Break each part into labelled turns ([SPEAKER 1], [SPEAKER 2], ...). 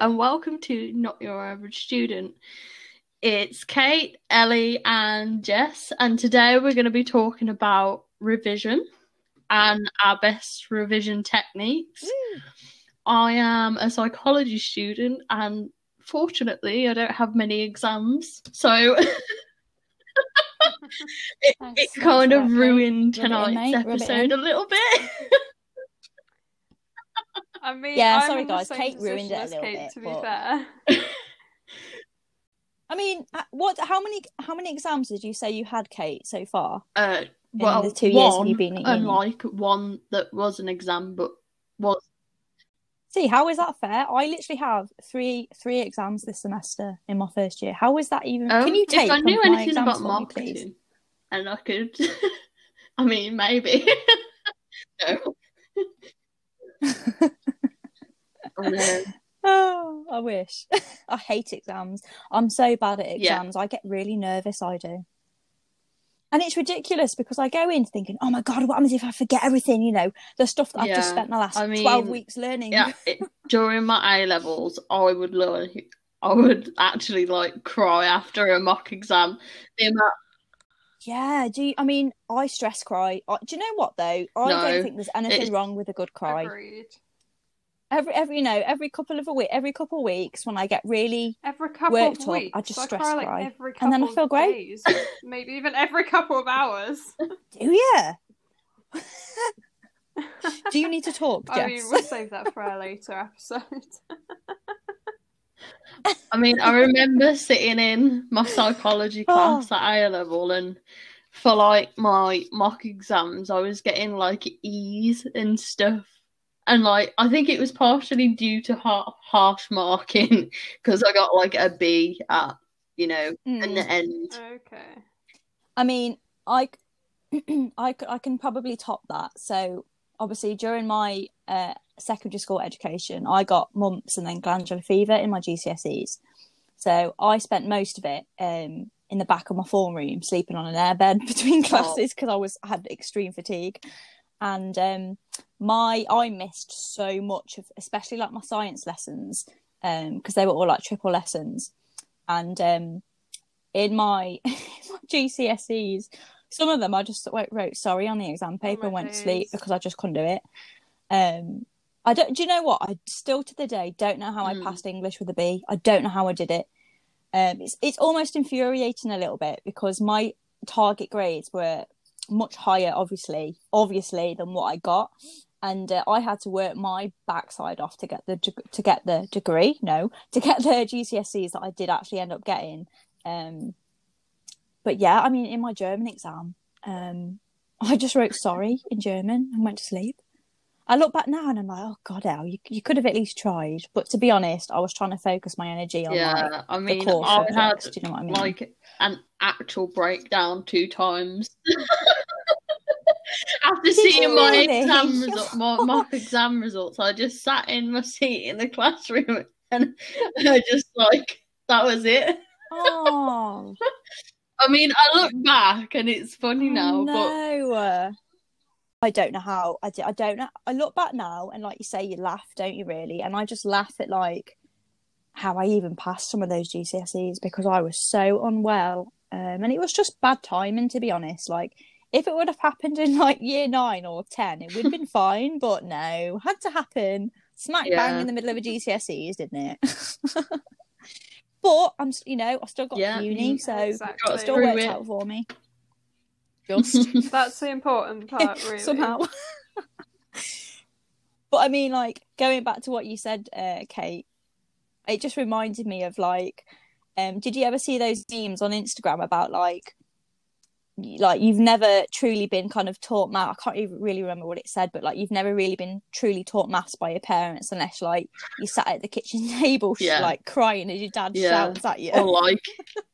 [SPEAKER 1] and welcome to Not Your Average Student. It's Kate, Ellie, and Jess, and today we're going to be talking about revision and our best revision techniques. I am a psychology student, and fortunately, I don't have many exams, so it, it kind of
[SPEAKER 2] for that, Kate.
[SPEAKER 1] ruined
[SPEAKER 2] in,
[SPEAKER 1] tonight's
[SPEAKER 2] mate, rub it
[SPEAKER 1] episode a little bit.
[SPEAKER 3] I mean,
[SPEAKER 2] Yeah,
[SPEAKER 3] I'm
[SPEAKER 2] sorry, guys, Kate ruined it a little
[SPEAKER 3] Kate,
[SPEAKER 2] bit,
[SPEAKER 3] To be
[SPEAKER 2] but-
[SPEAKER 3] fair,
[SPEAKER 2] I mean, uh, what? How many? How many exams did you say you had, Kate, so far?
[SPEAKER 1] Uh, well,
[SPEAKER 2] the two years of
[SPEAKER 1] one,
[SPEAKER 2] you being at
[SPEAKER 1] and
[SPEAKER 2] uni?
[SPEAKER 1] like one that was an exam, but was
[SPEAKER 2] See, how is that fair? I literally have three three exams this semester in my first year. How is that even?
[SPEAKER 1] um,
[SPEAKER 2] Can you take
[SPEAKER 1] if I knew
[SPEAKER 2] my
[SPEAKER 1] anything
[SPEAKER 2] exams
[SPEAKER 1] about
[SPEAKER 2] for me,
[SPEAKER 1] marketing,
[SPEAKER 2] please?
[SPEAKER 1] and I could, I mean, maybe. no. I know.
[SPEAKER 2] Oh, I wish. I hate exams. I'm so bad at
[SPEAKER 1] Yeah.
[SPEAKER 2] exams. I get really nervous. I do. And it's ridiculous because I go in thinking, oh my God, what happens if I forget everything? You know, the stuff that I've just spent the last
[SPEAKER 1] I
[SPEAKER 2] 12 weeks learning.
[SPEAKER 1] yeah, it, during my A levels, I would learn. I would actually like cry after a mock exam. The amount,
[SPEAKER 2] Yeah, do you, I mean, I stress cry. I, do you know what though? I
[SPEAKER 1] No,
[SPEAKER 2] don't think there's anything
[SPEAKER 1] it's-
[SPEAKER 2] wrong with a good cry.
[SPEAKER 3] agreed.
[SPEAKER 2] Every, every, you know, every couple of a week, every couple of weeks when I get really,
[SPEAKER 3] Every couple
[SPEAKER 2] Worked
[SPEAKER 3] of
[SPEAKER 2] up,
[SPEAKER 3] weeks,
[SPEAKER 2] I just
[SPEAKER 3] I
[SPEAKER 2] stress
[SPEAKER 3] cry like every couple
[SPEAKER 2] And then I feel great.
[SPEAKER 3] days, maybe even every couple of hours.
[SPEAKER 2] do you? do you need to talk, Jess?
[SPEAKER 3] I mean, we'll save that for our later episode.
[SPEAKER 1] I mean, I remember sitting in my psychology
[SPEAKER 2] Oh.
[SPEAKER 1] class at A level, and for like my mock exams, I was getting like E's and stuff. And like, I think it was partially due to har- harsh marking because I got like a B at, you know, in
[SPEAKER 2] Mm.
[SPEAKER 1] the end.
[SPEAKER 3] okay.
[SPEAKER 2] I mean, I, I, I can probably top that. So obviously, during my uh, secondary school education, I got mumps and then glandular fever in my GCSEs. So I spent most of it um, in the back of my form room, sleeping on an airbed between classes because I was I had extreme fatigue, and um, my I missed so much of, especially like my science lessons, because they were all like triple lessons, and um, in my, my GCSEs, some of them I just wrote, wrote sorry on the exam paper
[SPEAKER 3] my
[SPEAKER 2] and went to sleep because I just couldn't do it. Um, I don't. Do you know what? I still to the day don't know how
[SPEAKER 1] Mm.
[SPEAKER 2] I passed English with a B. I don't know how I did it. Um, it's it's almost infuriating a little bit because my target grades were much higher, obviously, obviously than what I got, and uh, I had to work my backside off to get the to get the degree. No, to get the GCSEs that I did actually end up getting. Um, but yeah, I mean, in my German exam, um, I just wrote sorry in German and went to sleep. I look back now and I'm like, oh god, El, you you could have at least tried. But to be honest, I was trying to focus my energy on like
[SPEAKER 1] Yeah, I mean,
[SPEAKER 2] core
[SPEAKER 1] I had.
[SPEAKER 2] Do you know what I mean?
[SPEAKER 1] like an actual breakdown two times. After
[SPEAKER 2] Did
[SPEAKER 1] seeing my
[SPEAKER 2] really?
[SPEAKER 1] exam result, my mock exam results, I just sat in my seat in the classroom and I just like that was it.
[SPEAKER 2] oh
[SPEAKER 1] I mean, I look back and it's funny oh, now, but
[SPEAKER 2] no. I don't know how I did. I don't know. I look back now and, like you say, you laugh, don't you? Really? And I just laugh at like how I even passed some of those GCSEs because I was so unwell, um, and it was just bad timing, to be honest. Like if it would have happened in like year nine or ten, it would have been fine. But no, had to happen smack
[SPEAKER 1] Yeah.
[SPEAKER 2] bang in the middle of a GCSEs, didn't it? but I'm, you know, I still got
[SPEAKER 1] Yeah,
[SPEAKER 2] uni,
[SPEAKER 1] you
[SPEAKER 2] so
[SPEAKER 3] Exactly.
[SPEAKER 2] it still worked out for me. Just
[SPEAKER 3] That's the important part, really.
[SPEAKER 2] somehow. but I mean, like going back to what you said, uh, Kate, it just reminded me of like, um, did you ever see those memes on Instagram about like, like you've never truly been kind of taught math? I can't even really remember what it said, but like you've never really been truly taught maths by your parents unless like you sat at the kitchen table,
[SPEAKER 1] Yeah.
[SPEAKER 2] like crying as your dad
[SPEAKER 1] Yeah.
[SPEAKER 2] shouts at you.
[SPEAKER 1] or like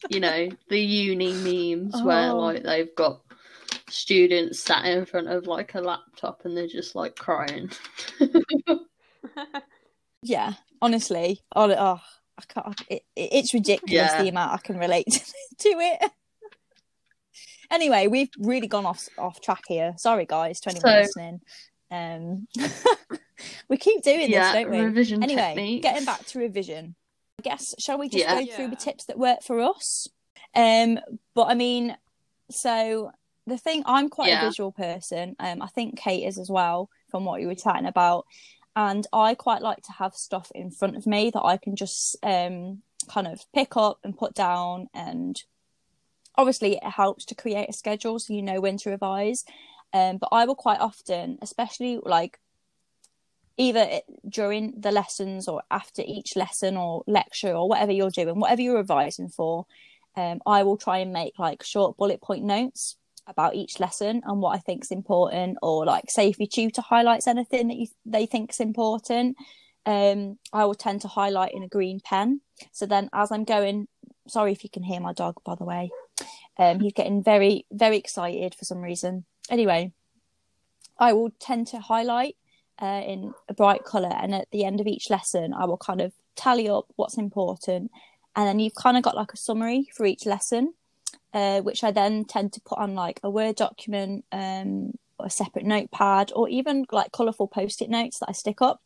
[SPEAKER 1] you know the uni memes where
[SPEAKER 2] Oh.
[SPEAKER 1] like they've got students sat in front of like a laptop and they're just like crying.
[SPEAKER 2] Yeah, honestly, oh, oh I can't. It, it- it's ridiculous
[SPEAKER 1] Yeah.
[SPEAKER 2] the amount I can relate to it. Anyway, we've really gone off off track here. Sorry, guys, to anyone
[SPEAKER 1] So-
[SPEAKER 2] listening. Um, we keep doing
[SPEAKER 1] yeah,
[SPEAKER 2] this, don't we?
[SPEAKER 1] revision
[SPEAKER 2] Anyway,
[SPEAKER 1] techniques.
[SPEAKER 2] getting back to revision. I guess shall we just
[SPEAKER 1] Yeah.
[SPEAKER 2] go through the tips that work for us? Um, but I mean, so the thing I'm quite
[SPEAKER 1] Yeah.
[SPEAKER 2] a visual person. Um, I think Kate is as well, from what you were chatting about. And I quite like to have stuff in front of me that I can just um kind of pick up and put down and obviously it helps to create a schedule so you know when to revise um, but I will quite often, especially like either during the lessons or after each lesson or lecture or whatever you're doing, whatever you're revising for, um, I will try and make like short bullet point notes about each lesson and what I think is important, or like say if your tutor highlights anything that you they think is important, um, I will tend to highlight in a green pen. So then as I'm going, sorry if you can hear my dog by the way, um, he's getting very very excited for some reason. Anyway, I will tend to highlight uh, in a bright colour, and at the end of each lesson, I will kind of tally up what's important, and then you've kind of got like a summary for each lesson, uh, which I then tend to put on like a Word document, um, or a separate notepad, or even like colourful post-it notes that I stick up,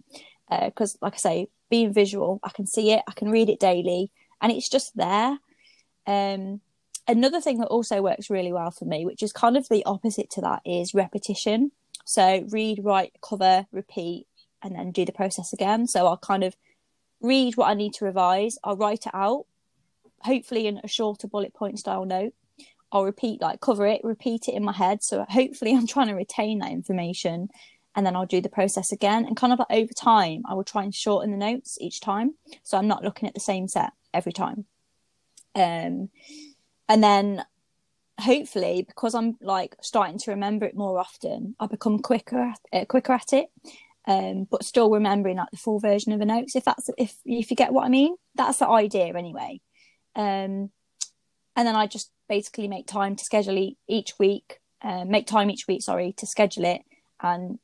[SPEAKER 2] because like I say, being visual, I can see it, I can read it daily, and it's just there. Um, another thing that also works really well for me, which is kind of the opposite to that, is repetition. So read, write, cover, repeat, and then do the process again. So I'll kind of read what I need to revise. I'll write it out, hopefully in a shorter bullet point style note. I'll repeat, like cover it, repeat it in my head. So hopefully I'm trying to retain that information. And then I'll do the process again. And kind of like over time, I will try and shorten the notes each time. So I'm not looking at the same set every time. Um, and then hopefully because i'm like starting to remember it more often i become quicker uh, quicker at it um but still remembering like the full version of the notes if that's if if you get what i mean that's the idea anyway um and then i just basically make time to schedule each week uh, make time each week sorry to schedule it. And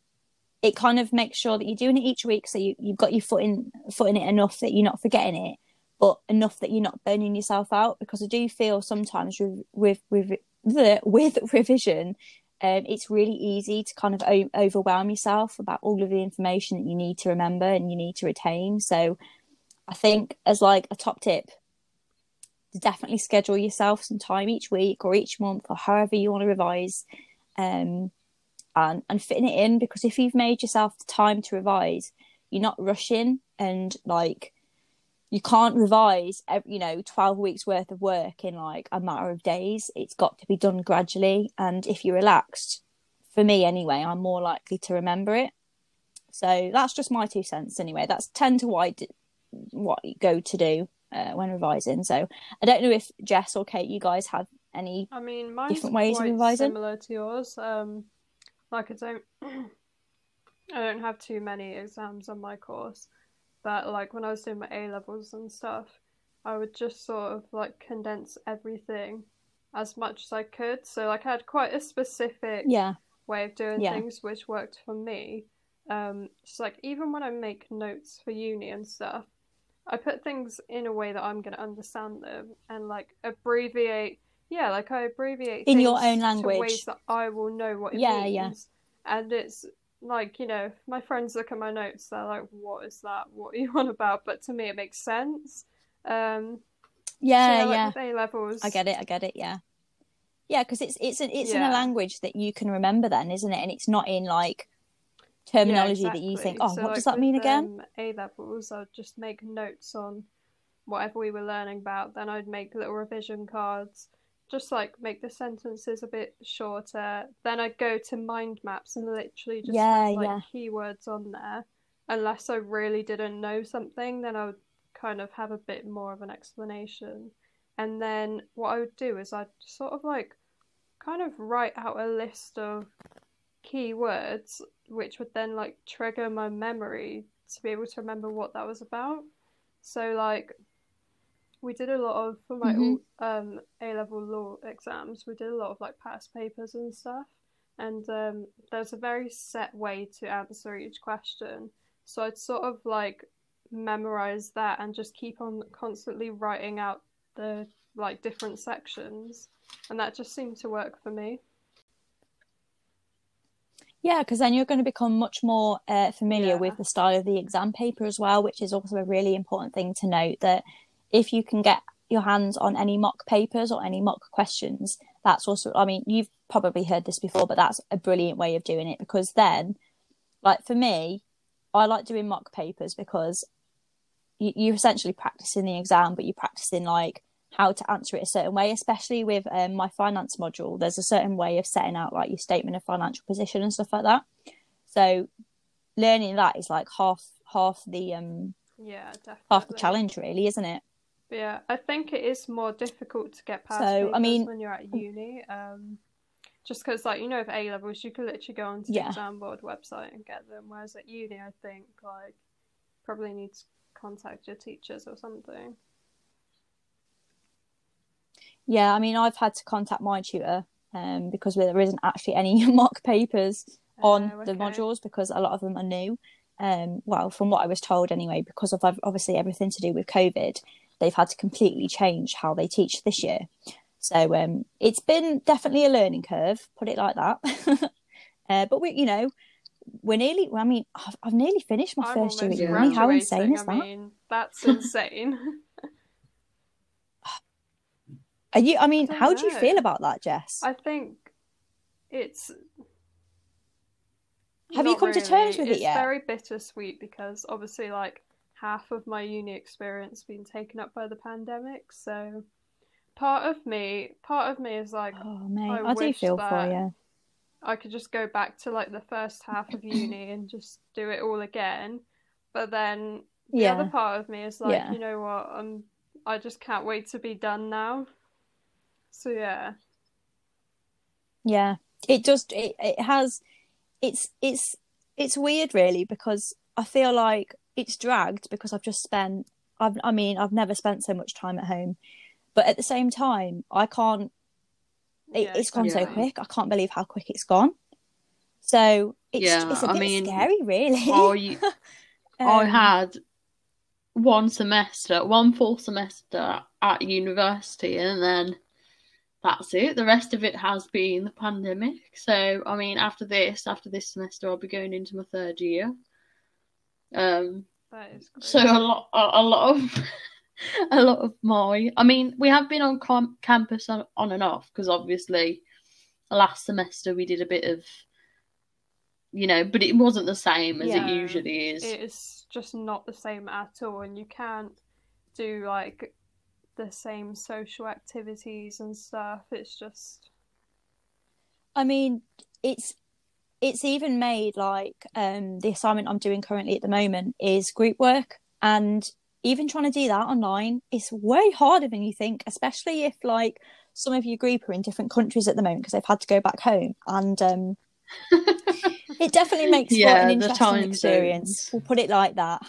[SPEAKER 2] it kind of makes sure that you're doing it each week so you, you've got your foot in foot in it enough that you're not forgetting it but enough that you're not burning yourself out. Because I do feel sometimes with with with, with revision um, it's really easy to kind of o- overwhelm yourself about all of the information that you need to remember and you need to retain. So I think as like a top tip to definitely schedule yourself some time each week or each month or however you want to revise um, and and fitting it in because if you've made yourself the time to revise you're not rushing and like you can't revise ev- you know 12 weeks worth of work in like a matter of days. It's got to be done gradually. And if you're relaxed for me anyway i'm more likely to remember it. So that's just my two cents anyway. That's tend to what I d- what you go to do uh, when revising so i don't know if jess or kate you guys have any
[SPEAKER 3] I mean, mine's
[SPEAKER 2] Different ways of revising?
[SPEAKER 3] similar to yours. Um, like I don't, I don't have too many exams on my course, but like when I was doing my A levels and stuff, I would just sort of like condense everything as much as I could. So like I had quite a specific
[SPEAKER 2] yeah
[SPEAKER 3] way of doing
[SPEAKER 2] Yeah.
[SPEAKER 3] things which worked for me. Um, it's like even when I make notes for uni and stuff, I put things in a way that I'm going to understand them and like abbreviate. Yeah, like I abbreviate
[SPEAKER 2] In your own language.
[SPEAKER 3] ways that I will know what it
[SPEAKER 2] Yeah,
[SPEAKER 3] means.
[SPEAKER 2] yeah.
[SPEAKER 3] And it's like you know, my friends look at my notes. They're like, "What is that? What are you on about?" But to me, it makes sense. Um,
[SPEAKER 2] yeah
[SPEAKER 3] so, like,
[SPEAKER 2] yeah
[SPEAKER 3] with A levels,
[SPEAKER 2] I get it. I get it. Yeah, yeah, because it's it's an, it's in a language that you can remember, then, isn't it? And it's not in like terminology
[SPEAKER 3] Yeah,
[SPEAKER 2] that you think, oh,
[SPEAKER 3] So,
[SPEAKER 2] what
[SPEAKER 3] like,
[SPEAKER 2] does that mean again?
[SPEAKER 3] A levels, I'd just make notes on whatever we were learning about. Then I'd make little revision cards, just like make the sentences a bit shorter. Then I'd go to mind maps and literally just
[SPEAKER 2] Yeah,
[SPEAKER 3] have like
[SPEAKER 2] yeah.
[SPEAKER 3] keywords on there. Unless I really didn't know something, then I would kind of have a bit more of an explanation. And then what I would do is I'd sort of like kind of write out a list of keywords which would then like trigger my memory to be able to remember what that was about. So like we did a lot of for my
[SPEAKER 2] Mhm.
[SPEAKER 3] um A level law exams, we did a lot of like past papers and stuff. And um there's a very set way to answer each question. So I'd sort of like memorize that and just keep on constantly writing out the like different sections. And that just seemed to work for me.
[SPEAKER 2] Yeah, because then you're going to become much more uh, familiar
[SPEAKER 3] Yeah.
[SPEAKER 2] with the style of the exam paper as well, which is also a really important thing to note that if you can get your hands on any mock papers or any mock questions, that's also, I mean, you've probably heard this before, but that's a brilliant way of doing it because then, like for me, I like doing mock papers because you, you're essentially practicing the exam, but you're practicing like how to answer it a certain way, especially with um, my finance module. There's a certain way of setting out like your statement of financial position and stuff like that. So learning that is like half half the um
[SPEAKER 3] Yeah, definitely.
[SPEAKER 2] half the challenge, really, isn't it?
[SPEAKER 3] Yeah, I think it is more difficult to get past
[SPEAKER 2] So, I mean-
[SPEAKER 3] when you're at uni. Um, just because, like, you know, with A levels, you could literally go onto
[SPEAKER 2] Yeah.
[SPEAKER 3] the exam board website and get them. Whereas at uni, I think, like, probably need to contact your teachers or something.
[SPEAKER 2] Yeah, I mean, I've had to contact my tutor um because there isn't actually any mock papers on
[SPEAKER 3] Oh,
[SPEAKER 2] the modules because a lot of them are new. Um, well, from what I was told anyway, because of obviously everything to do with COVID, they've had to completely change how they teach this year. So um, it's been definitely a learning curve, put it like that. uh, but we, you know, we're nearly. I mean, I've, I've nearly finished my
[SPEAKER 3] I'm
[SPEAKER 2] first year at uni. How insane is
[SPEAKER 3] I
[SPEAKER 2] that?
[SPEAKER 3] mean, that's insane.
[SPEAKER 2] Are you? I mean,
[SPEAKER 3] don't
[SPEAKER 2] how do you feel about that, Jess?
[SPEAKER 3] I think it's.
[SPEAKER 2] Have you come to terms with it yet?
[SPEAKER 3] it's very bittersweet because obviously, like half of my uni experience been taken up by the pandemic. So, part of me, part of me is like,
[SPEAKER 2] Oh mate,
[SPEAKER 3] I
[SPEAKER 2] I, do feel for you.
[SPEAKER 3] I could just go back to like the first half of uni and just do it all again. But then the
[SPEAKER 2] Yeah.
[SPEAKER 3] other part of me is like,
[SPEAKER 2] Yeah.
[SPEAKER 3] you know what? I'm I just can't wait to be done now. So yeah.
[SPEAKER 2] Yeah, it does. It, it has. It's it's it's weird, really, because I feel like it's dragged because I've just spent. I've. I mean, I've never spent so much time at home, but at the same time, I can't. It,
[SPEAKER 3] Yeah,
[SPEAKER 2] it's gone so quick. I can't believe how quick it's gone. So it's
[SPEAKER 1] Yeah,
[SPEAKER 2] it's a
[SPEAKER 1] I
[SPEAKER 2] bit
[SPEAKER 1] mean,
[SPEAKER 2] scary, really.
[SPEAKER 1] I I
[SPEAKER 2] Um,
[SPEAKER 1] had one semester, one full semester at university, and then that's it. The rest of it has been the pandemic. So, I mean, after this, after this semester, I'll be going into my third year. Um,
[SPEAKER 3] That is great.
[SPEAKER 1] so a lot, a, a lot of, a lot of my. I mean, we have been on com- campus on, on and off because obviously, last semester we did a bit of, you know, but it wasn't the same as
[SPEAKER 3] Yeah,
[SPEAKER 1] it usually is.
[SPEAKER 3] it is just not the same at all and you can't do like the same social activities and stuff. It's just
[SPEAKER 2] I mean, it's it's even made like um the assignment I'm doing currently at the moment is group work and even trying to do that online is way harder than you think, especially if like some of your group are in different countries at the moment because they've had to go back home and um it definitely makes for
[SPEAKER 1] Yeah,
[SPEAKER 2] an
[SPEAKER 1] the
[SPEAKER 2] interesting
[SPEAKER 1] time
[SPEAKER 2] experience.
[SPEAKER 1] zones.
[SPEAKER 2] We'll put it like that.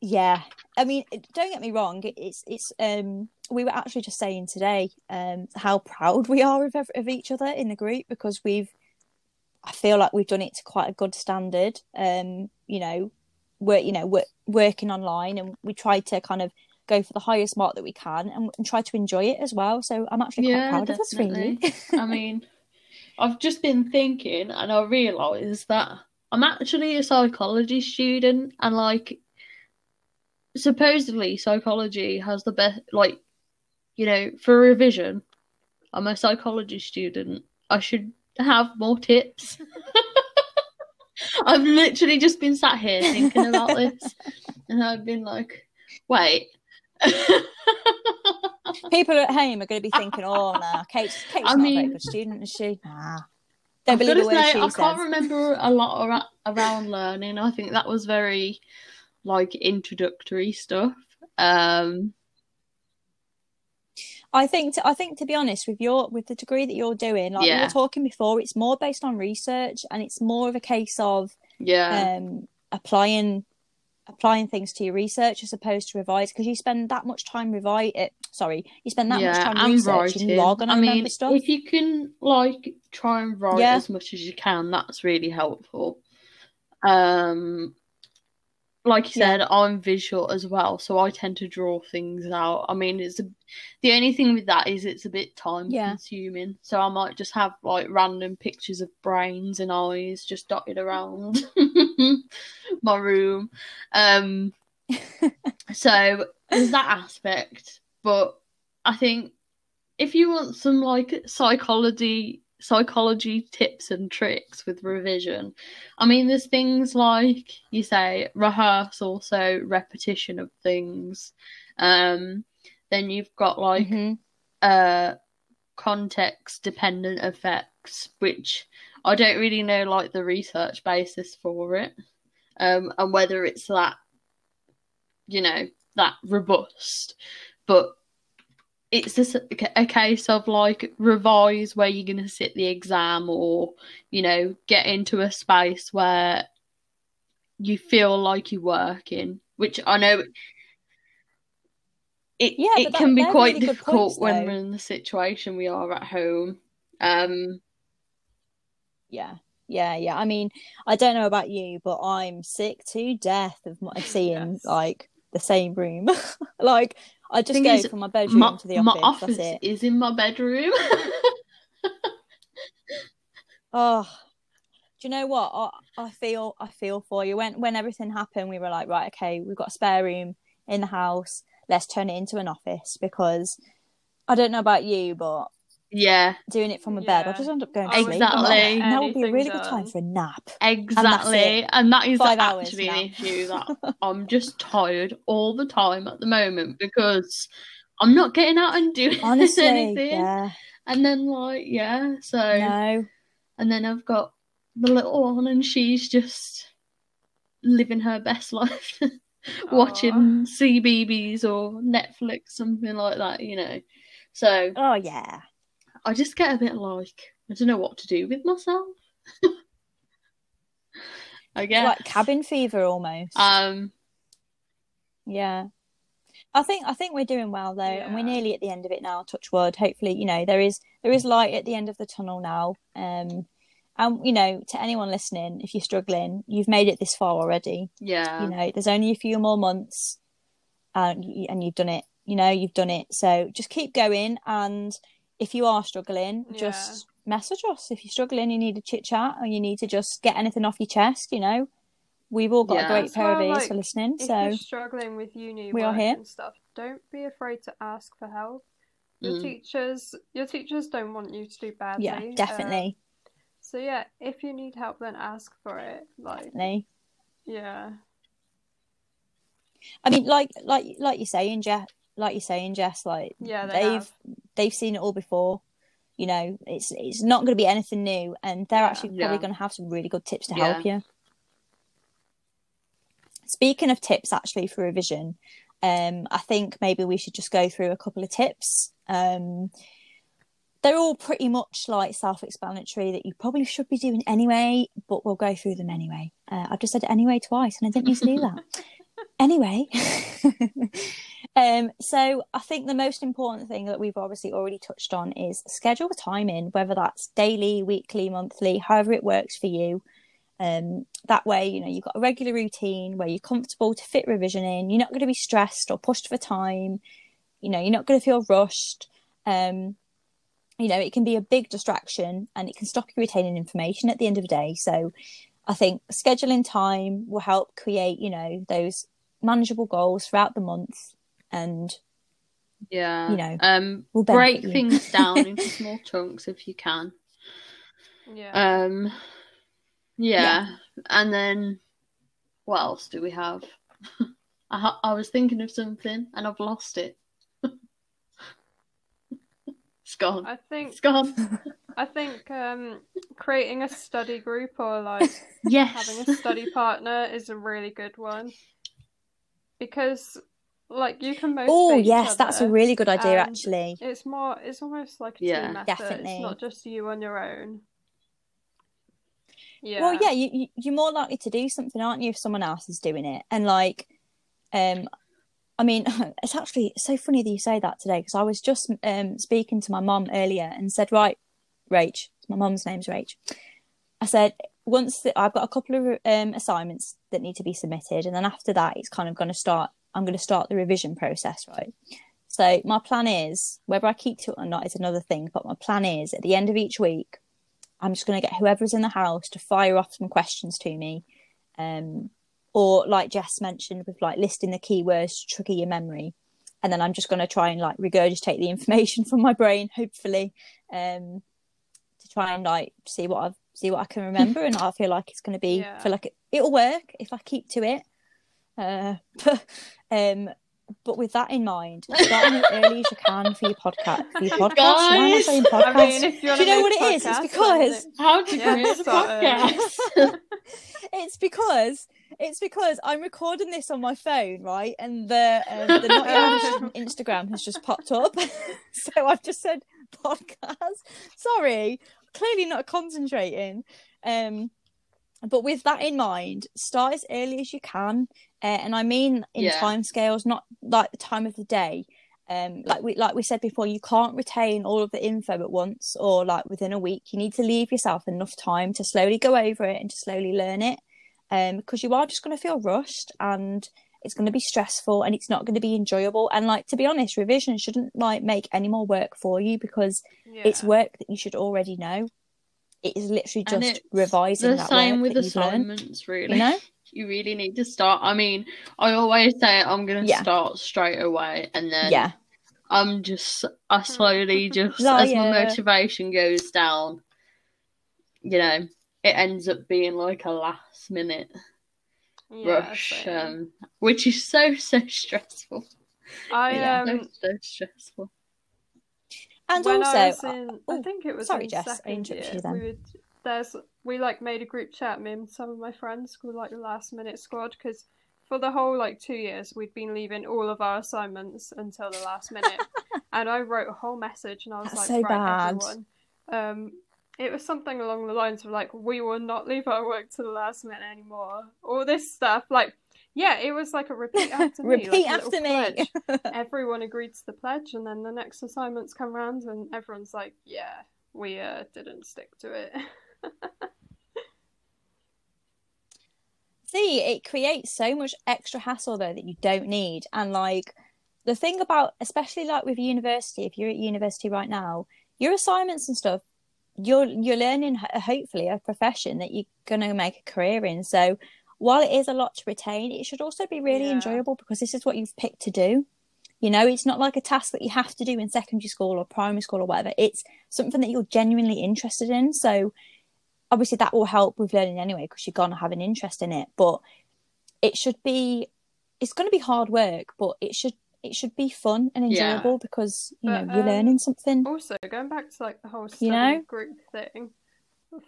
[SPEAKER 2] Yeah, I mean, don't get me wrong. It's it's um we were actually just saying today um how proud we are of of each other in the group because we've I feel like we've done it to quite a good standard. Um, you know, we're you know we're working online and we try to kind of go for the highest mark that we can and, and try to enjoy it as well. So I'm actually quite
[SPEAKER 1] Yeah,
[SPEAKER 2] proud of us, really.
[SPEAKER 1] I mean, I've just been thinking and I realise that I'm actually a psychology student and like supposedly psychology has the best like you know, for revision, I'm a psychology student. I should have more tips. I've literally just been sat here thinking about this and I've been like, wait.
[SPEAKER 2] People at home are going to be thinking, "Oh no, Kate's, Kate's
[SPEAKER 1] I
[SPEAKER 2] not a very good student, is she?" Nah. Don't believe
[SPEAKER 1] gotta
[SPEAKER 2] a word
[SPEAKER 1] say,
[SPEAKER 2] she
[SPEAKER 1] I
[SPEAKER 2] says.
[SPEAKER 1] can't remember a lot around learning. I think that was very like introductory stuff. Um,
[SPEAKER 2] I think to, I think to be honest with your with the degree that you're doing, like we
[SPEAKER 1] Yeah.
[SPEAKER 2] were talking before, it's more based on research and it's more of a case of
[SPEAKER 1] yeah,
[SPEAKER 2] um applying applying things to your research as opposed to revise because you spend that much time revise it. Sorry, you spend that much time
[SPEAKER 1] and
[SPEAKER 2] researching.
[SPEAKER 1] Writing.
[SPEAKER 2] going to
[SPEAKER 1] I mean,
[SPEAKER 2] stuff.
[SPEAKER 1] if you can like try and write
[SPEAKER 2] Yeah.
[SPEAKER 1] as much as you can, that's really helpful. Um, like you
[SPEAKER 2] Yeah.
[SPEAKER 1] said, I'm visual as well, so I tend to draw things out. I mean, it's a, the only thing with that is it's a bit time
[SPEAKER 2] Yeah.
[SPEAKER 1] consuming. So I might just have like random pictures of brains and eyes just dotted around my room. Um, so there's that aspect, but I think if you want some like psychology psychology tips and tricks with revision, I mean there's things like you say rehearse also repetition of things. Um then you've got like
[SPEAKER 2] Mhm.
[SPEAKER 1] uh context dependent effects, which I don't really know like the research basis for it. Um and whether it's that you know, that robust. But it's just a, case of like revise where you're going to sit the exam or, you know, get into a space where you feel like you're working, which I know it
[SPEAKER 2] Yeah,
[SPEAKER 1] it
[SPEAKER 2] that-
[SPEAKER 1] can be quite
[SPEAKER 2] really
[SPEAKER 1] difficult
[SPEAKER 2] points,
[SPEAKER 1] when we're in the situation we are at home. Um
[SPEAKER 2] Yeah, yeah, yeah. I mean, I don't know about you, but I'm sick to death of, of seeing
[SPEAKER 3] Yes.
[SPEAKER 2] like the same room. like, I just go from my bedroom
[SPEAKER 1] my,
[SPEAKER 2] to the office.
[SPEAKER 1] my
[SPEAKER 2] office.
[SPEAKER 1] office
[SPEAKER 2] That's it.
[SPEAKER 1] is in my bedroom.
[SPEAKER 2] Oh, do you know what? I, I feel I feel for you. When when everything happened, we were like, right, okay, we've got a spare room in the house. Let's turn it into an office because I don't know about you, but
[SPEAKER 1] yeah,
[SPEAKER 2] doing it from a bed, I
[SPEAKER 3] Yeah.
[SPEAKER 2] just end up going to
[SPEAKER 3] I
[SPEAKER 2] sleep.
[SPEAKER 1] Exactly.
[SPEAKER 2] And that would be a
[SPEAKER 3] anything
[SPEAKER 2] really good time for a nap.
[SPEAKER 1] exactly. And, that is
[SPEAKER 2] Five hours
[SPEAKER 1] actually
[SPEAKER 2] now.
[SPEAKER 1] an issue that I'm just tired all the time at the moment because I'm not getting out and doing
[SPEAKER 2] Honestly,
[SPEAKER 1] anything.
[SPEAKER 2] yeah,
[SPEAKER 1] And then like yeah, so
[SPEAKER 2] no,
[SPEAKER 1] and then I've got the little one and she's just living her best life. Watching CBBC or Netflix, something like that, you know. So
[SPEAKER 2] oh yeah.
[SPEAKER 1] I just get a bit like I don't know what to do with myself. I guess.
[SPEAKER 2] like cabin fever almost.
[SPEAKER 1] Um,
[SPEAKER 2] yeah. I think I think we're doing well though, and we're nearly at the end of it now. Touch wood. Hopefully, you know there is there is light at the end of the tunnel now. Um, and you know to anyone listening, if you're struggling, you've made it this far already.
[SPEAKER 1] yeah,
[SPEAKER 2] You know, there's only a few more months, and and you've done it. You know, you've done it. So just keep going. And if you are struggling,
[SPEAKER 3] Yeah.
[SPEAKER 2] just message us. If you're struggling, you need a chit chat, or you need to just get anything off your chest. You know, we've all got
[SPEAKER 1] Yeah.
[SPEAKER 2] a great
[SPEAKER 3] That's
[SPEAKER 2] pair of ears
[SPEAKER 3] like,
[SPEAKER 2] for listening.
[SPEAKER 3] If
[SPEAKER 2] so
[SPEAKER 3] you're struggling with uni
[SPEAKER 2] we are here.
[SPEAKER 3] and stuff, don't be afraid to ask for help. Your
[SPEAKER 1] Mm.
[SPEAKER 3] teachers, your teachers don't want you to do badly.
[SPEAKER 2] yeah,
[SPEAKER 3] um,
[SPEAKER 2] definitely,
[SPEAKER 3] so yeah, if you need help, then ask for it. Like,
[SPEAKER 2] definitely.
[SPEAKER 3] yeah,
[SPEAKER 2] I mean, like like like you're saying, Jess. Like you're saying, Jess. Like
[SPEAKER 3] yeah, they
[SPEAKER 2] they've
[SPEAKER 3] have.
[SPEAKER 2] they've seen it all before. You know, it's it's not going to be anything new, and they're
[SPEAKER 3] Yeah.
[SPEAKER 2] actually probably
[SPEAKER 1] Yeah.
[SPEAKER 2] going to have some really good tips to
[SPEAKER 1] Yeah.
[SPEAKER 2] help you. Speaking of tips, actually for revision, um, I think maybe we should just go through a couple of tips. Um, they're all pretty much like self-explanatory that you probably should be doing anyway, but we'll go through them anyway. Uh, I've just said anyway twice, and I didn't mean to do that. anyway, um, so I think the most important thing that we've obviously already touched on is schedule a time in, whether that's daily, weekly, monthly, however it works for you. Um, that way, you know, you've got a regular routine where you're comfortable to fit revision in. You're not going to be stressed or pushed for time. You know, you're not going to feel rushed. Um, you know, it can be a big distraction and it can stop you retaining information at the end of the day. So I think scheduling time will help create, you know, those manageable goals throughout the month and
[SPEAKER 1] yeah.
[SPEAKER 2] you know,
[SPEAKER 1] um,
[SPEAKER 2] will
[SPEAKER 1] break
[SPEAKER 2] you.
[SPEAKER 1] things down into small chunks if you can.
[SPEAKER 3] Yeah.
[SPEAKER 1] Um, yeah. and then what else do we have? I ha- I was thinking of something and I've lost it. it's gone.
[SPEAKER 3] I think
[SPEAKER 1] It's gone.
[SPEAKER 3] I think um, creating a study group or like
[SPEAKER 1] Yes.
[SPEAKER 3] having a study partner is a really good one because like you can motivate
[SPEAKER 2] Oh yes, that's a really good idea actually.
[SPEAKER 3] It's more. It's almost like a
[SPEAKER 1] Yeah.
[SPEAKER 3] team effort.
[SPEAKER 2] Definitely.
[SPEAKER 3] It's not just you on your own. Yeah.
[SPEAKER 2] Well, yeah, you, you you're more likely to do something, aren't you, if someone else is doing it? And like, um, I mean, it's actually so funny that you say that today because I was just um speaking to my mum earlier and said, right, Rach, my mum's name's Rach. I said, once the, I've got a couple of um, assignments that need to be submitted, and then after that, it's kind of going to start. I'm going to start the revision process, right? So my plan is whether I keep to it or not is another thing. But my plan is at the end of each week, I'm just going to get whoever's in the house to fire off some questions to me, um, or like Jess mentioned, with like listing the keywords to trigger your memory, and then I'm just going to try and like regurgitate the information from my brain, hopefully, um, to try and like see what I've see what I can remember, and I feel like it's going to be
[SPEAKER 3] Yeah.
[SPEAKER 2] feel like it, it'll work if I keep to it. Uh, but, um, but with that in mind, starting as early as you can for your podcast. For your podcast, why am I
[SPEAKER 1] Guys,
[SPEAKER 2] saying
[SPEAKER 3] I
[SPEAKER 2] podcast?
[SPEAKER 3] mean, you,
[SPEAKER 2] Do you know
[SPEAKER 3] make
[SPEAKER 2] what it is? It's because
[SPEAKER 1] How do you
[SPEAKER 3] Yeah,
[SPEAKER 1] create a podcast?
[SPEAKER 2] it's because it's because I'm recording this on my phone, right? And the um, the not yet Instagram has just popped up, so I've just said podcast. Sorry, clearly not concentrating. Um, but with that in mind, start as early as you can, uh, and I mean in
[SPEAKER 1] Yeah.
[SPEAKER 2] time scales, not like the time of the day. Um, like we like we said before, you can't retain all of the info at once or like within a week. You need to leave yourself enough time to slowly go over it and to slowly learn it. Um, because you are just going to feel rushed and it's going to be stressful and it's not going to be enjoyable. And like to be honest, revision shouldn't like make any more work for you because
[SPEAKER 3] Yeah.
[SPEAKER 2] it's work that you should already know. It is literally just revising
[SPEAKER 1] the
[SPEAKER 2] that
[SPEAKER 1] same with
[SPEAKER 2] you've learned.
[SPEAKER 1] assignments, really.
[SPEAKER 2] You know?
[SPEAKER 1] You really need to start. I mean, I always say I'm going to
[SPEAKER 2] Yeah.
[SPEAKER 1] start straight away, and then
[SPEAKER 2] Yeah.
[SPEAKER 1] I'm just, I slowly just,
[SPEAKER 2] Oh,
[SPEAKER 1] as my motivation goes down, you know, it ends up being like a last minute
[SPEAKER 3] Yeah,
[SPEAKER 1] rush, um, which is so, so stressful.
[SPEAKER 3] I
[SPEAKER 2] yeah.
[SPEAKER 1] So,
[SPEAKER 3] um
[SPEAKER 1] so stressful.
[SPEAKER 2] And
[SPEAKER 3] when
[SPEAKER 2] also,
[SPEAKER 3] I was in, I
[SPEAKER 2] oh,
[SPEAKER 3] think it was
[SPEAKER 2] sorry,
[SPEAKER 3] in
[SPEAKER 2] Jess, I
[SPEAKER 3] second
[SPEAKER 2] interrupted
[SPEAKER 3] year.
[SPEAKER 2] you then.
[SPEAKER 3] We would there's we like made a group chat. Me and some of my friends were like the last minute squad because for the whole like two years we'd been leaving all of our assignments until the last minute, and I wrote a whole message and I was
[SPEAKER 2] That's
[SPEAKER 3] like,
[SPEAKER 2] so
[SPEAKER 3] right,
[SPEAKER 2] bad.
[SPEAKER 3] everyone. Um, it was something along the lines of like, we will not leave our work to the last minute anymore. All this stuff, like, yeah, it was like a repeat after me.
[SPEAKER 2] repeat
[SPEAKER 3] little
[SPEAKER 2] after me.
[SPEAKER 3] everyone agreed to the pledge and then the next assignments come round and everyone's like yeah we uh, didn't stick to it
[SPEAKER 2] See, it creates so much extra hassle though that you don't need. And like the thing about, especially like with university, if you're at university right now, your assignments and stuff, you're you're learning hopefully a profession that you're gonna make a career in. So while it is a lot to retain, it should also be really
[SPEAKER 3] Yeah.
[SPEAKER 2] enjoyable because this is what you've picked to do. You know, it's not like a task that you have to do in secondary school or primary school or whatever. It's something that you're genuinely interested in. So obviously that will help with learning anyway because you're going to have an interest in it but it should be it's going to be hard work but it should it should be fun and
[SPEAKER 1] Yeah.
[SPEAKER 2] enjoyable because you
[SPEAKER 3] But,
[SPEAKER 2] know you're
[SPEAKER 3] um,
[SPEAKER 2] learning something
[SPEAKER 3] also going back to like the whole study
[SPEAKER 2] You know?
[SPEAKER 3] group thing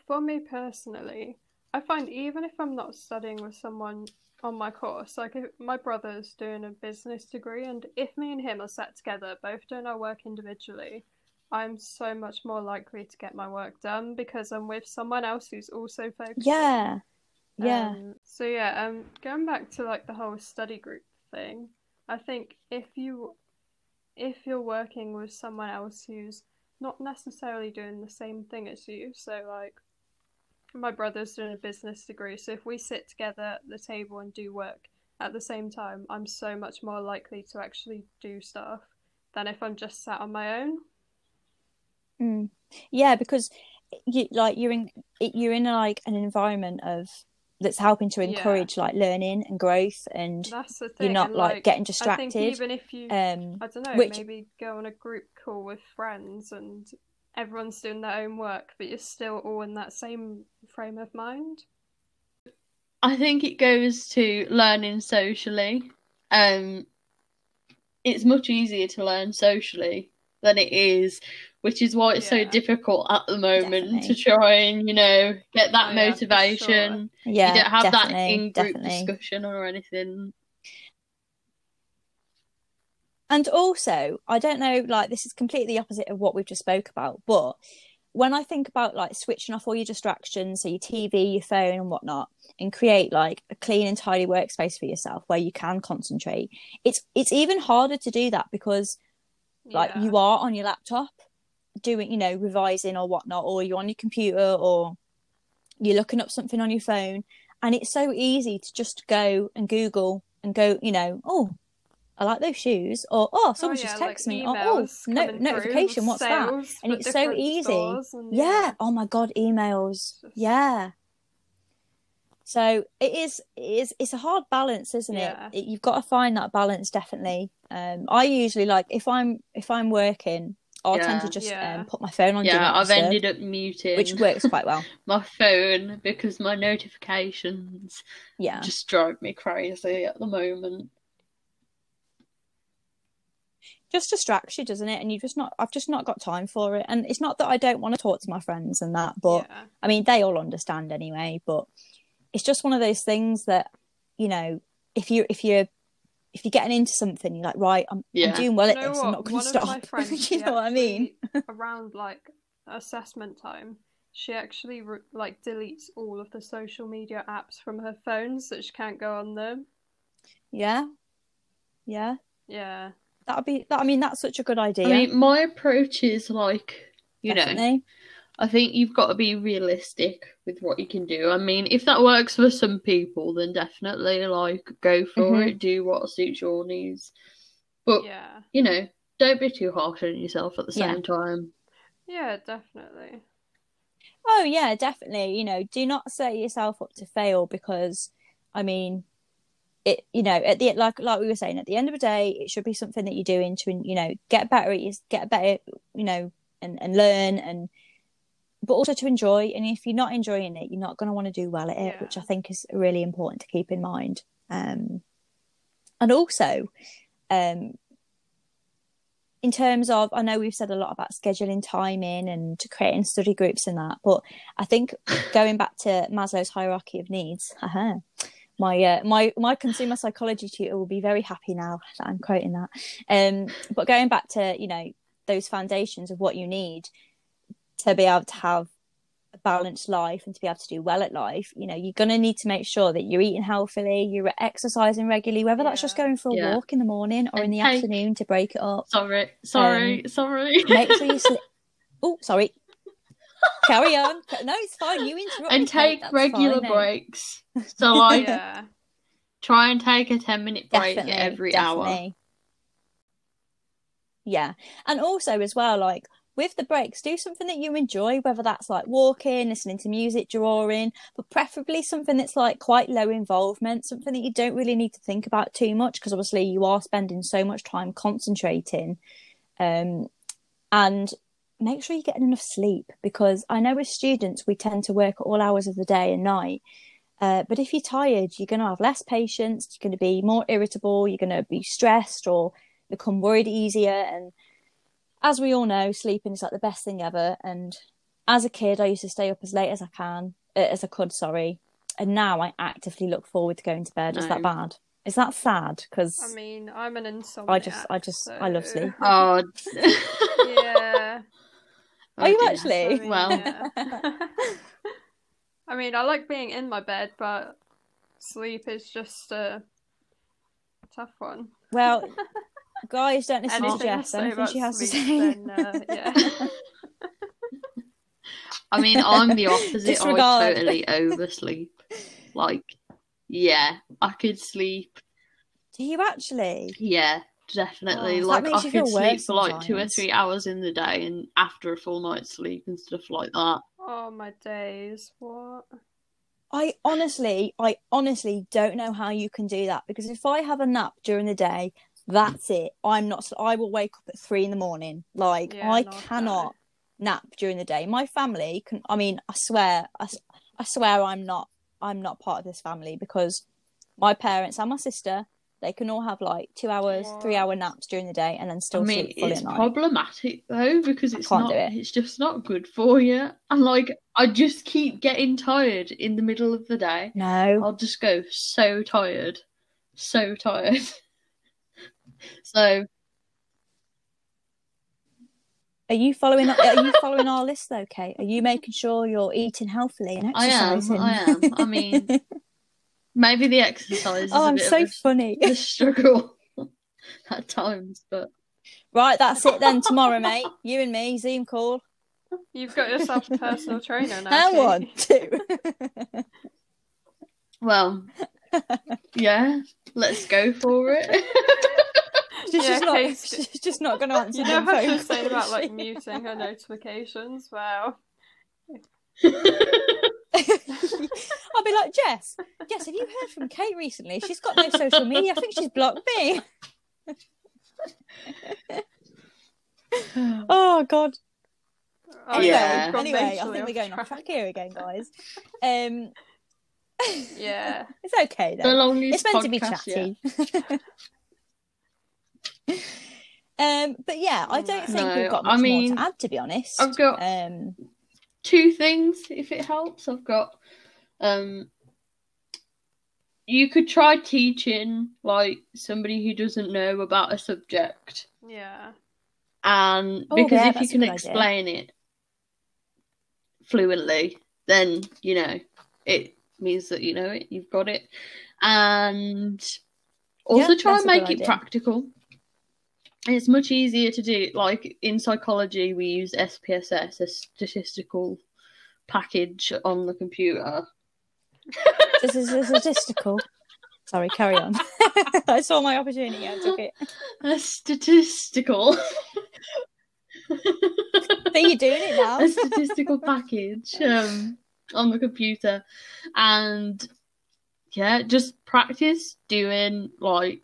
[SPEAKER 3] for me personally i find even if i'm not studying with someone on my course like if my brother's doing a business degree and if me and him are sat together both doing our work individually i'm so much more likely to get my work done because i'm with someone else who's also focused
[SPEAKER 2] yeah. yeah.
[SPEAKER 3] Um, so yeah, um, going back to like the whole study group thing, I think if you if you're working with someone else who's not necessarily doing the same thing as you, so like my brother's doing a business degree, so if we sit together at the table and do work at the same time, I'm so much more likely to actually do stuff than if I'm just sat on my own.
[SPEAKER 2] Mm. yeah because you like you're in you're in like an environment of that's helping to
[SPEAKER 3] Yeah.
[SPEAKER 2] encourage like learning and growth and
[SPEAKER 3] That's the thing.
[SPEAKER 2] you're not
[SPEAKER 3] and,
[SPEAKER 2] like, getting
[SPEAKER 3] I
[SPEAKER 2] distracted
[SPEAKER 3] think even if you
[SPEAKER 2] um
[SPEAKER 3] I don't know,
[SPEAKER 2] Which-
[SPEAKER 3] maybe go on a group call with friends and everyone's doing their own work, but you're still all in that same frame of mind.
[SPEAKER 1] I think it goes to learning socially. Um, it's much easier to learn socially than it is, which is why it's so difficult at the moment
[SPEAKER 2] Definitely.
[SPEAKER 1] to try and you know get that
[SPEAKER 3] Oh, yeah, for
[SPEAKER 1] motivation.
[SPEAKER 2] yeah
[SPEAKER 1] you don't have that in group discussion or anything.
[SPEAKER 2] And also, I don't know, like this is completely opposite of what we've just spoke about, but when I think about like switching off all your distractions, so your TV, your phone, and whatnot, and create like a clean and tidy workspace for yourself where you can concentrate, it's it's even harder to do that because like
[SPEAKER 3] Yeah.
[SPEAKER 2] you are on your laptop doing, you know, revising or whatnot, or you're on your computer or you're looking up something on your phone, and it's so easy to just go and Google and go, you know, oh, I like those shoes, or oh, someone
[SPEAKER 3] yeah,
[SPEAKER 2] just
[SPEAKER 3] like
[SPEAKER 2] me, or oh, no, notification, what's that? And it's so easy.
[SPEAKER 3] and-
[SPEAKER 2] Yeah. Oh my god, emails. Yeah. So it is. It is. It's a hard balance, isn't
[SPEAKER 3] Yeah.
[SPEAKER 2] it? it? You've got to find that balance definitely. Um, I usually like if I'm if I'm working, I'll tend to just
[SPEAKER 3] Yeah.
[SPEAKER 2] um, put my phone on. do
[SPEAKER 1] Yeah, I've
[SPEAKER 2] disturb,
[SPEAKER 1] ended up muting
[SPEAKER 2] which works quite well.
[SPEAKER 1] my phone because my notifications
[SPEAKER 2] Yeah.
[SPEAKER 1] just drive me crazy at the moment.
[SPEAKER 2] just distracts you, doesn't it? And you just not. I've just not got time for it. And it's not that I don't want to talk to my friends and that, but
[SPEAKER 3] yeah.
[SPEAKER 2] I mean, they all understand anyway, but it's just one of those things that, you know, if you if you're if you're getting into something, you're like, right, I'm,
[SPEAKER 1] Yeah.
[SPEAKER 2] I'm doing well
[SPEAKER 3] Do
[SPEAKER 2] at
[SPEAKER 3] you know
[SPEAKER 2] this. I'm not going to
[SPEAKER 3] of my
[SPEAKER 2] stop.
[SPEAKER 3] friends,
[SPEAKER 2] you
[SPEAKER 3] she
[SPEAKER 2] know what I mean?
[SPEAKER 3] around like assessment time, she actually re- like deletes all of the social media apps from her phone so she can't go on them.
[SPEAKER 2] Yeah, yeah.
[SPEAKER 3] Yeah,
[SPEAKER 2] That'd be. That, I mean, that's such a good idea.
[SPEAKER 1] I mean, my approach is like, you know,
[SPEAKER 2] Definitely.
[SPEAKER 1] I think you've got to be realistic with what you can do. I mean, if that works for some people, then definitely like go for
[SPEAKER 2] Mhm.
[SPEAKER 1] it, do what suits your needs. But
[SPEAKER 3] yeah,
[SPEAKER 1] you know, don't be too harsh on yourself at the
[SPEAKER 2] Yeah.
[SPEAKER 1] same time.
[SPEAKER 3] yeah, definitely.
[SPEAKER 2] Oh yeah, definitely. You know, do not set yourself up to fail because, I mean, it. You know, at the like like we were saying, at the end of the day, it should be something that you're doing to you know get better at your, get better. You know, and and learn and, but also to enjoy. And if you're not enjoying it, you're not going to want to do well at it, which I think is really important to keep in mind. Um, and also, um, in terms of, I know we've said a lot about scheduling timing in and creating study groups and that, but I think going back to Maslow's hierarchy of needs, haha, my uh, my my consumer psychology tutor will be very happy now that I'm quoting that. Um, but going back to you know those foundations of what you need to be able to have a balanced life and to be able to do well at life, you know, you're going to need to make sure that you're eating healthily, you're exercising regularly, whether that's just going for a
[SPEAKER 1] Yeah.
[SPEAKER 2] walk in the morning or in the afternoon to break it up.
[SPEAKER 1] Sorry, sorry, um, sorry.
[SPEAKER 2] Make sure you sleep. Oh, sorry. Carry on. No, it's fine. You interrupt.
[SPEAKER 1] and take regular
[SPEAKER 2] fine,
[SPEAKER 1] breaks. So I uh,
[SPEAKER 3] Yeah,
[SPEAKER 1] try and take a ten minute break
[SPEAKER 2] Definitely,
[SPEAKER 1] every hour.
[SPEAKER 2] Yeah, and also as well, like with the breaks, do something that you enjoy, whether that's like walking, listening to music, drawing, but preferably something that's like quite low involvement, something that you don't really need to think about too much, because obviously you are spending so much time concentrating. Um, and make sure you're getting enough sleep, because I know as students we tend to work all hours of the day and night. Uh, but if you're tired, you're going to have less patience, you're going to be more irritable, you're going to be stressed or become worried easier. And as we all know, sleeping is like the best thing ever. And as a kid, I used to stay up as late as I can, uh, as I could, sorry. And now I actively look forward to going to bed. Is that bad? Is that sad? Because
[SPEAKER 3] I mean, I'm an insomniac.
[SPEAKER 2] I just, I just, I love sleep.
[SPEAKER 1] Oh,
[SPEAKER 3] yeah.
[SPEAKER 2] Are you
[SPEAKER 1] dear.
[SPEAKER 2] actually?
[SPEAKER 3] I mean,
[SPEAKER 1] Well.
[SPEAKER 3] yeah. I mean, I like being in my bed, but sleep is just a tough one.
[SPEAKER 2] Well, guys, don't listen to
[SPEAKER 3] Anything to
[SPEAKER 2] Jess.
[SPEAKER 3] say
[SPEAKER 2] Anything she has to
[SPEAKER 3] sleep,
[SPEAKER 2] say.
[SPEAKER 3] then, uh, yeah.
[SPEAKER 1] I mean, I'm the opposite. I
[SPEAKER 2] Disregard.
[SPEAKER 1] totally oversleep. Like, yeah, I could sleep.
[SPEAKER 2] Do you actually?
[SPEAKER 1] Yeah, definitely.
[SPEAKER 2] Oh,
[SPEAKER 1] like,
[SPEAKER 2] makes
[SPEAKER 1] I
[SPEAKER 2] you
[SPEAKER 1] could sleep for like two or three hours in the day, and after a full night's sleep and stuff like that.
[SPEAKER 3] oh my days, what?
[SPEAKER 2] I honestly, I honestly don't know how you can do that because if I have a nap during the day, that's it. I'm not. I will wake up at three in the morning. Like
[SPEAKER 3] Yeah,
[SPEAKER 2] I
[SPEAKER 3] no,
[SPEAKER 2] cannot nap during the day. My family can. I mean, I swear, I swear, I'm not. I'm not part of this family because my parents and my sister they can all have like two hours, three hour naps during the day and then still
[SPEAKER 1] I mean,
[SPEAKER 2] sleep fully
[SPEAKER 1] it's
[SPEAKER 2] at night.
[SPEAKER 1] problematic though because it's
[SPEAKER 2] can't it.
[SPEAKER 1] It's just not good for you. And like, I just keep getting tired in the middle of the day.
[SPEAKER 2] No,
[SPEAKER 1] I'll just go so tired, so tired. So
[SPEAKER 2] are you following? Are you following our list though, Kate? Are you making sure you're eating healthily and
[SPEAKER 1] I am. I am. I mean, maybe the exercise is
[SPEAKER 2] oh,
[SPEAKER 1] a
[SPEAKER 2] I'm
[SPEAKER 1] bit
[SPEAKER 2] so
[SPEAKER 1] of a,
[SPEAKER 2] funny.
[SPEAKER 1] a struggle at times, but
[SPEAKER 2] Right, that's it then. Tomorrow, mate. You and me, Zoom call.
[SPEAKER 3] You've got yourself a personal trainer now.
[SPEAKER 2] Hang on,
[SPEAKER 3] Kate.
[SPEAKER 2] two.
[SPEAKER 1] Well, yeah, let's go for it.
[SPEAKER 2] she's,
[SPEAKER 3] Yeah,
[SPEAKER 2] just not,
[SPEAKER 3] Kate's-
[SPEAKER 2] she's just not going to answer
[SPEAKER 3] You know how she
[SPEAKER 2] phone
[SPEAKER 3] was saying about like muting her notifications? Wow.
[SPEAKER 2] I'll be like, Jess, Jess, have you heard from Kate recently? She's got no social media. I think she's blocked me. Oh God.
[SPEAKER 3] oh,
[SPEAKER 2] Anyway,
[SPEAKER 1] Yeah.
[SPEAKER 2] anyway, I think we're going off
[SPEAKER 3] track.
[SPEAKER 2] track here again, guys. Um,
[SPEAKER 3] Yeah.
[SPEAKER 2] it's okay
[SPEAKER 1] the
[SPEAKER 2] though.
[SPEAKER 1] longest
[SPEAKER 2] It's meant to be
[SPEAKER 1] podcast yet.
[SPEAKER 2] Chatty. um, but yeah, I don't think
[SPEAKER 1] No,
[SPEAKER 2] we've got
[SPEAKER 1] I mean,
[SPEAKER 2] more to add, to be honest.
[SPEAKER 1] I've got
[SPEAKER 2] um,
[SPEAKER 1] two things if it helps. I've got um you could try teaching like somebody who doesn't know about a subject
[SPEAKER 3] Yeah.
[SPEAKER 1] and
[SPEAKER 2] Oh,
[SPEAKER 1] because
[SPEAKER 2] yeah,
[SPEAKER 1] if you can
[SPEAKER 2] good idea.
[SPEAKER 1] explain it fluently then you know it means that you know it you've got it and also
[SPEAKER 2] Yeah,
[SPEAKER 1] try and make it
[SPEAKER 2] idea.
[SPEAKER 1] practical it's much easier to do like in psychology we use spss a statistical package on the computer
[SPEAKER 2] this is a statistical. Sorry, carry on. I saw my opportunity. I took it.
[SPEAKER 1] a statistical
[SPEAKER 2] So you're doing it now.
[SPEAKER 1] a statistical package um, on the computer and yeah just practice doing like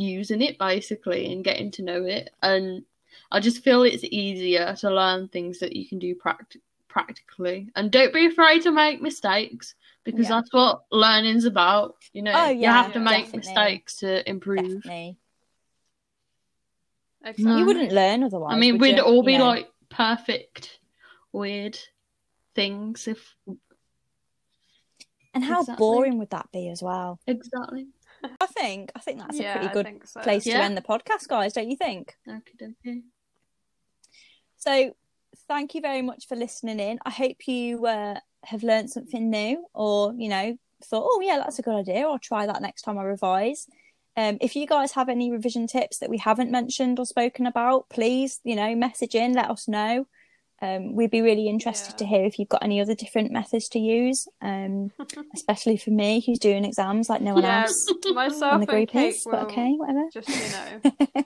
[SPEAKER 1] using it basically and getting to know it and i just feel it's easier to learn things that you can do pract- practically and don't be afraid to make mistakes because
[SPEAKER 2] Yeah.
[SPEAKER 1] that's what learning's about you know
[SPEAKER 2] Oh,
[SPEAKER 1] you have to make
[SPEAKER 2] definitely.
[SPEAKER 1] mistakes to improve
[SPEAKER 2] Definitely.
[SPEAKER 3] Exactly.
[SPEAKER 2] You wouldn't learn otherwise.
[SPEAKER 1] i mean we'd
[SPEAKER 2] you?
[SPEAKER 1] all
[SPEAKER 2] You
[SPEAKER 1] be
[SPEAKER 2] know?
[SPEAKER 1] like perfect weird things if
[SPEAKER 2] and how
[SPEAKER 1] exactly.
[SPEAKER 2] boring would that be as well?
[SPEAKER 1] exactly
[SPEAKER 2] I think. I think that's
[SPEAKER 3] yeah,
[SPEAKER 2] a pretty good
[SPEAKER 3] so.
[SPEAKER 2] place to end the podcast, guys. Don't you think?
[SPEAKER 1] okay okay
[SPEAKER 2] So, thank you very much for listening in. I hope you uh, have learned something new, or you know, thought, "Oh, yeah, that's a good idea." I'll try that next time I revise. Um, if you guys have any revision tips that we haven't mentioned or spoken about, please, you know, message in, let us know. Um, we'd be really interested
[SPEAKER 3] Yeah.
[SPEAKER 2] to hear if you've got any other different methods to use, um, especially for me, who's doing exams like no one
[SPEAKER 3] yeah,
[SPEAKER 2] else on
[SPEAKER 3] myself
[SPEAKER 2] the
[SPEAKER 3] and Kate
[SPEAKER 2] is.
[SPEAKER 3] will
[SPEAKER 2] But okay, whatever.
[SPEAKER 3] just you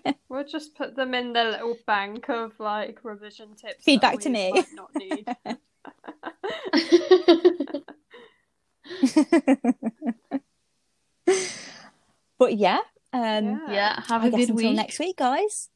[SPEAKER 3] know, we'll just put them in the little bank of like revision tips. that
[SPEAKER 2] Feedback to me.
[SPEAKER 3] Might not need.
[SPEAKER 2] but yeah, um,
[SPEAKER 3] yeah.
[SPEAKER 1] yeah, have
[SPEAKER 2] I
[SPEAKER 1] a
[SPEAKER 2] guess
[SPEAKER 1] good
[SPEAKER 2] until
[SPEAKER 1] week.
[SPEAKER 2] next week, guys.